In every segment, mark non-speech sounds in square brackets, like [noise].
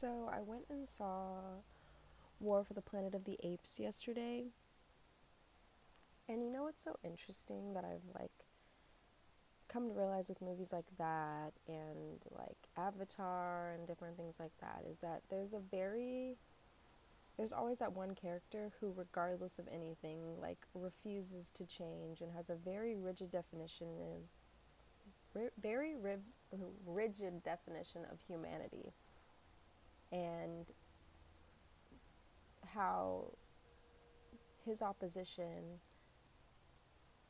So I went and saw War for the Planet of the Apes yesterday. And you know what's so interesting that I've like come to realize with movies like that and like Avatar and different things like that is that there's a very there's always that one character who regardless of anything like refuses to change and has a very rigid definition and very rigid definition of humanity and how his opposition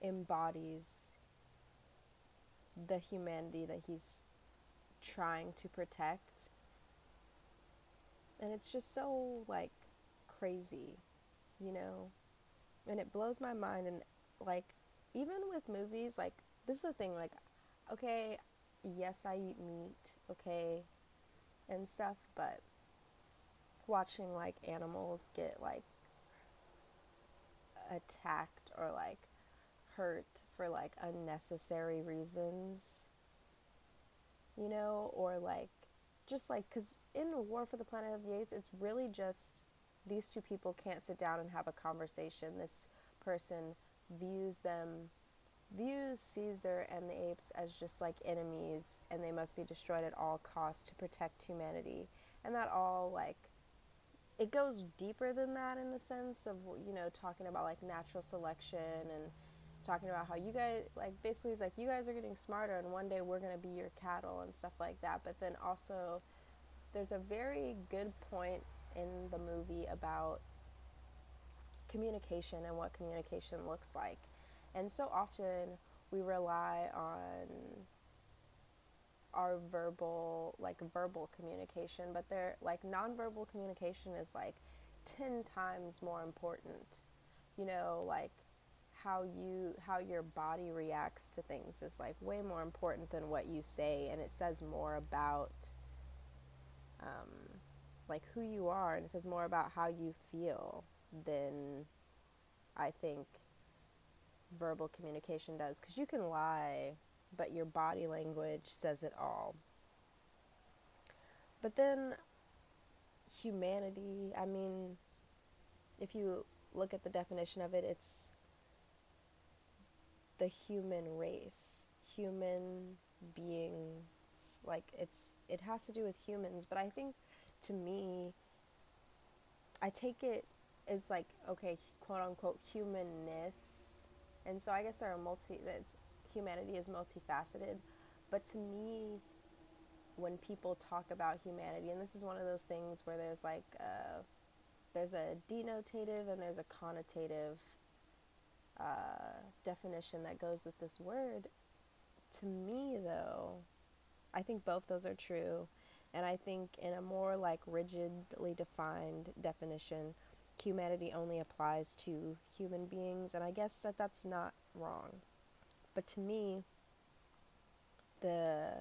embodies the humanity that he's trying to protect. And it's just so like crazy, you know? And it blows my mind and like even with movies like this is the thing like okay, yes, I eat meat, okay, and stuff, but watching like animals get like attacked or like hurt for like unnecessary reasons, you know, or like just like because in War for the Planet of the Apes, it's really just these two people can't sit down and have a conversation. This person views them, views Caesar and the apes as just like enemies and they must be destroyed at all costs to protect humanity. And that all like it goes deeper than that in the sense of you know talking about like natural selection and talking about how you guys like basically it's like you guys are getting smarter and one day we're going to be your cattle and stuff like that. But then also there's a very good point in the movie about communication and what communication looks like. And so often we rely on our verbal like verbal communication but they're like nonverbal communication is like 10 times more important you know like how you how your body reacts to things is like way more important than what you say and it says more about um, like who you are and it says more about how you feel than i think verbal communication does because you can lie but your body language says it all. But then humanity, I mean, if you look at the definition of it, it's the human race, human beings. Like it's it has to do with humans, but I think to me I take it it's like okay, quote unquote humanness. And so I guess there are multi it's humanity is multifaceted. But to me, when people talk about humanity, and this is one of those things where there's like a, there's a denotative and there's a connotative uh, definition that goes with this word. To me, though, I think both those are true. And I think in a more like rigidly defined definition, humanity only applies to human beings. And I guess that that's not wrong. But to me, the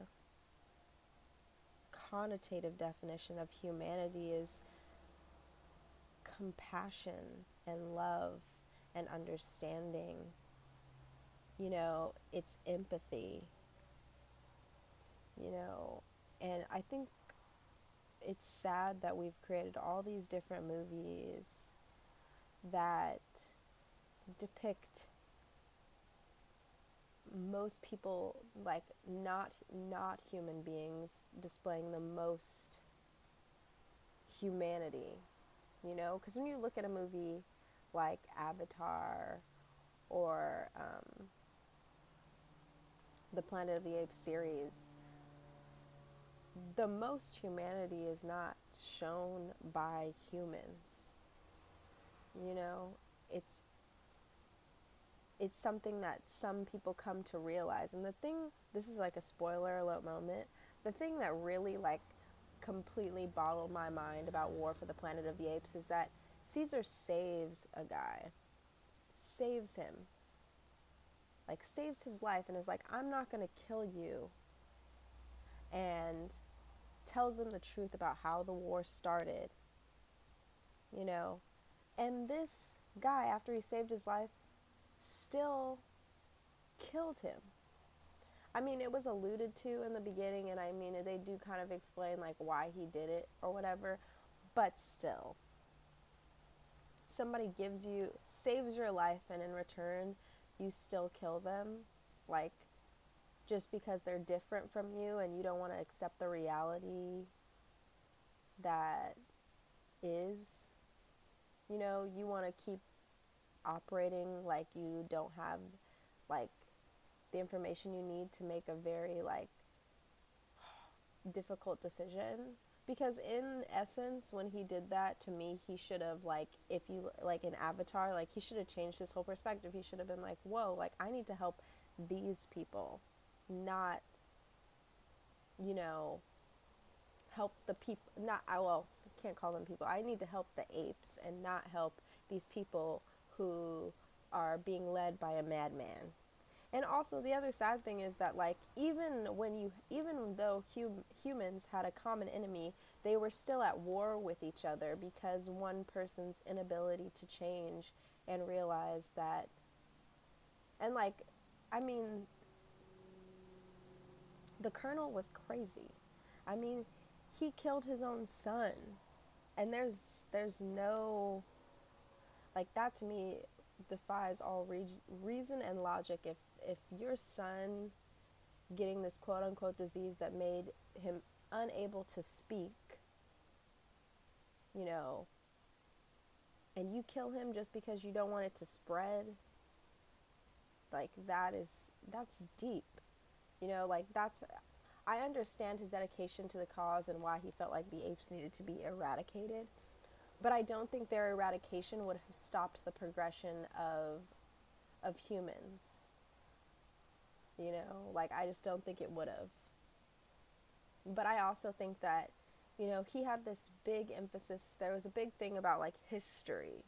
connotative definition of humanity is compassion and love and understanding. You know, it's empathy. You know, and I think it's sad that we've created all these different movies that depict most people like not not human beings displaying the most humanity you know? Because when you look at a movie like avatar or um, the planet of the apes series the most humanity is not shown by humans you know? It's it's something that some people come to realize. And the thing, this is like a spoiler alert moment. The thing that really like completely bottled my mind about War for the Planet of the Apes is that Caesar saves a guy, saves him, like saves his life, and is like, I'm not going to kill you. And tells them the truth about how the war started, you know. And this guy, after he saved his life, still killed him. I mean, it was alluded to in the beginning, and I mean, they do kind of explain like why he did it or whatever, but still, somebody gives you, saves your life, and in return, you still kill them, like just because they're different from you and you don't want to accept the reality that is. You know, you want to keep operating like you don't have like the information you need to make a very like [sighs] difficult decision. Because in essence when he did that to me he should have like if you like in avatar like he should have changed his whole perspective. He should have been like whoa like i need to help these people not you know help the people not i well can't call them people. I need to help the apes and not help these people who are being led by a madman. And also the other sad thing is that like even when you even though hum- humans had a common enemy they were still at war with each other because one person's inability to change and realize that and like i mean the colonel was crazy. I mean he killed his own son and there's there's no like that to me defies all re- reason and logic if if your son getting this quote unquote disease that made him unable to speak, you know, and you kill him just because you don't want it to spread, like that is that's deep. You know, like that's I understand his dedication to the cause and why he felt like the apes needed to be eradicated. But I don't think their eradication would have stopped the progression of of humans. You know, like I just don't think it would have. But I also think that, you know, he had this big emphasis. There was a big thing about like history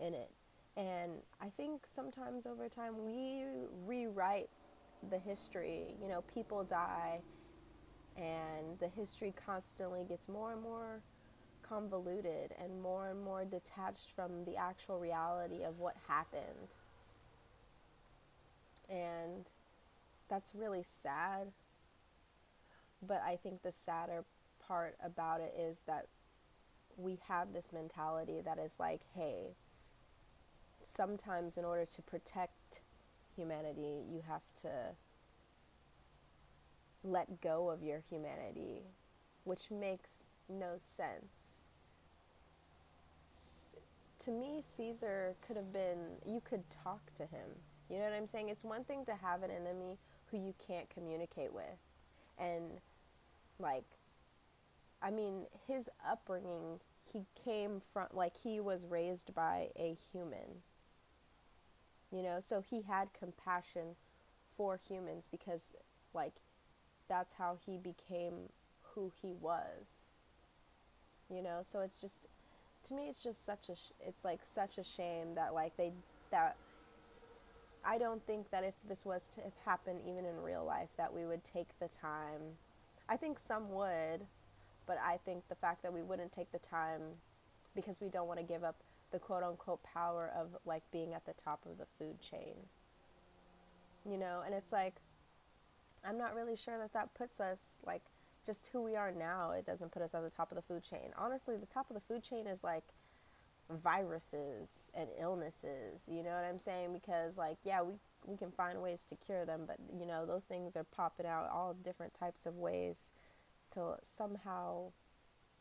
in it. And I think sometimes over time we rewrite the history. You know, people die and the history constantly gets more and more convoluted and more and more detached from the actual reality of what happened. And that's really sad. But I think the sadder part about it is that we have this mentality that is like, hey, sometimes in order to protect humanity, you have to let go of your humanity, which makes no sense. To me, Caesar could have been, you could talk to him. You know what I'm saying? It's one thing to have an enemy who you can't communicate with. And like I mean, his upbringing, he came from like he was raised by a human. You know, so he had compassion for humans because like that's how he became who he was. You know, so it's just to me it's just such a sh- it's like such a shame that like they that I don't think that if this was to happen even in real life, that we would take the time. I think some would, but I think the fact that we wouldn't take the time because we don't want to give up the quote unquote power of like being at the top of the food chain. You know, and it's like, I'm not really sure that that puts us like just who we are now. It doesn't put us at the top of the food chain. Honestly, the top of the food chain is like viruses and illnesses. You know what I'm saying? Because like yeah, we we can find ways to cure them, but you know those things are popping out all different types of ways to somehow,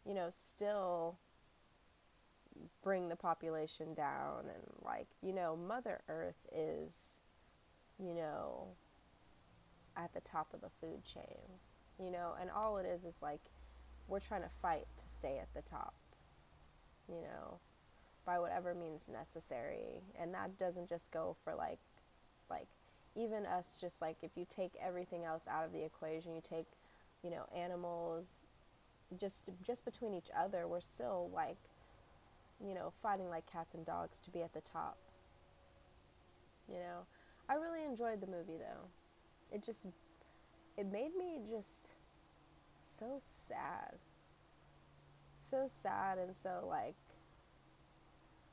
you know, still bring the population down and like you know Mother Earth is, you know, at the top of the food chain. You know, and all it is is like we're trying to fight to stay at the top. You know, by whatever means necessary and that doesn't just go for like like even us just like if you take everything else out of the equation you take you know animals just just between each other we're still like you know fighting like cats and dogs to be at the top you know i really enjoyed the movie though it just it made me just so sad so sad and so like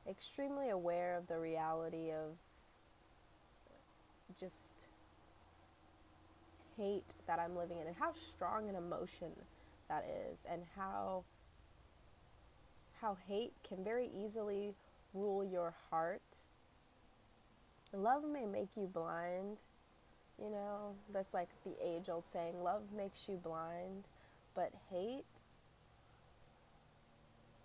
extremely aware of the reality of just hate that I'm living in and how strong an emotion that is and how how hate can very easily rule your heart. Love may make you blind, you know, that's like the age old saying love makes you blind, but hate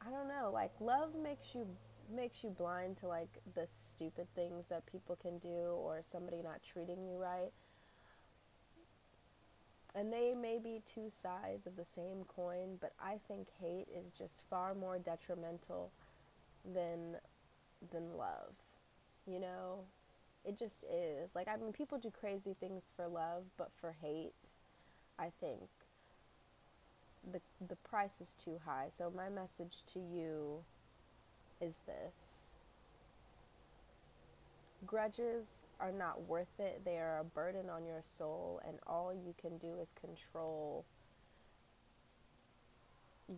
I don't know, like love makes you makes you blind to like the stupid things that people can do or somebody not treating you right. And they may be two sides of the same coin, but I think hate is just far more detrimental than than love. You know? It just is. Like I mean people do crazy things for love, but for hate, I think the the price is too high. So my message to you is this. Grudges are not worth it. They are a burden on your soul and all you can do is control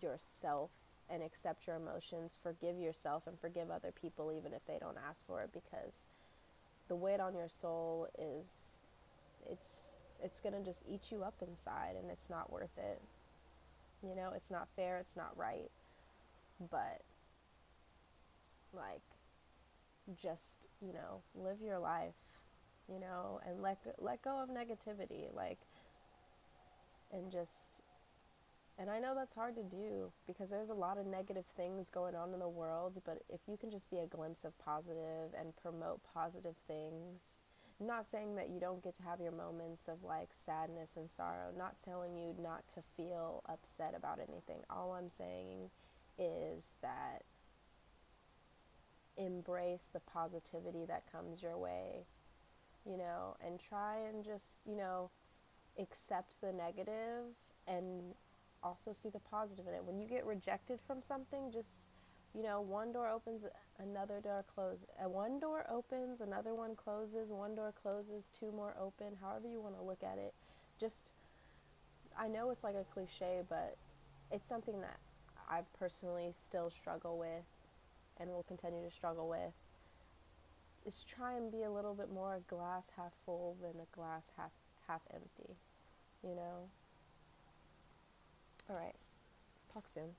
yourself and accept your emotions, forgive yourself and forgive other people even if they don't ask for it because the weight on your soul is it's it's going to just eat you up inside and it's not worth it. You know, it's not fair, it's not right. But, like, just, you know, live your life, you know, and let, let go of negativity. Like, and just, and I know that's hard to do because there's a lot of negative things going on in the world, but if you can just be a glimpse of positive and promote positive things not saying that you don't get to have your moments of like sadness and sorrow, not telling you not to feel upset about anything. All I'm saying is that embrace the positivity that comes your way, you know, and try and just, you know, accept the negative and also see the positive in it. When you get rejected from something, just you know, one door opens, another door closes. And uh, one door opens, another one closes, one door closes, two more open, however you want to look at it. Just, I know it's like a cliche, but it's something that I've personally still struggle with and will continue to struggle with. Is try and be a little bit more glass half full than a glass half half empty, you know. All right. Talk soon.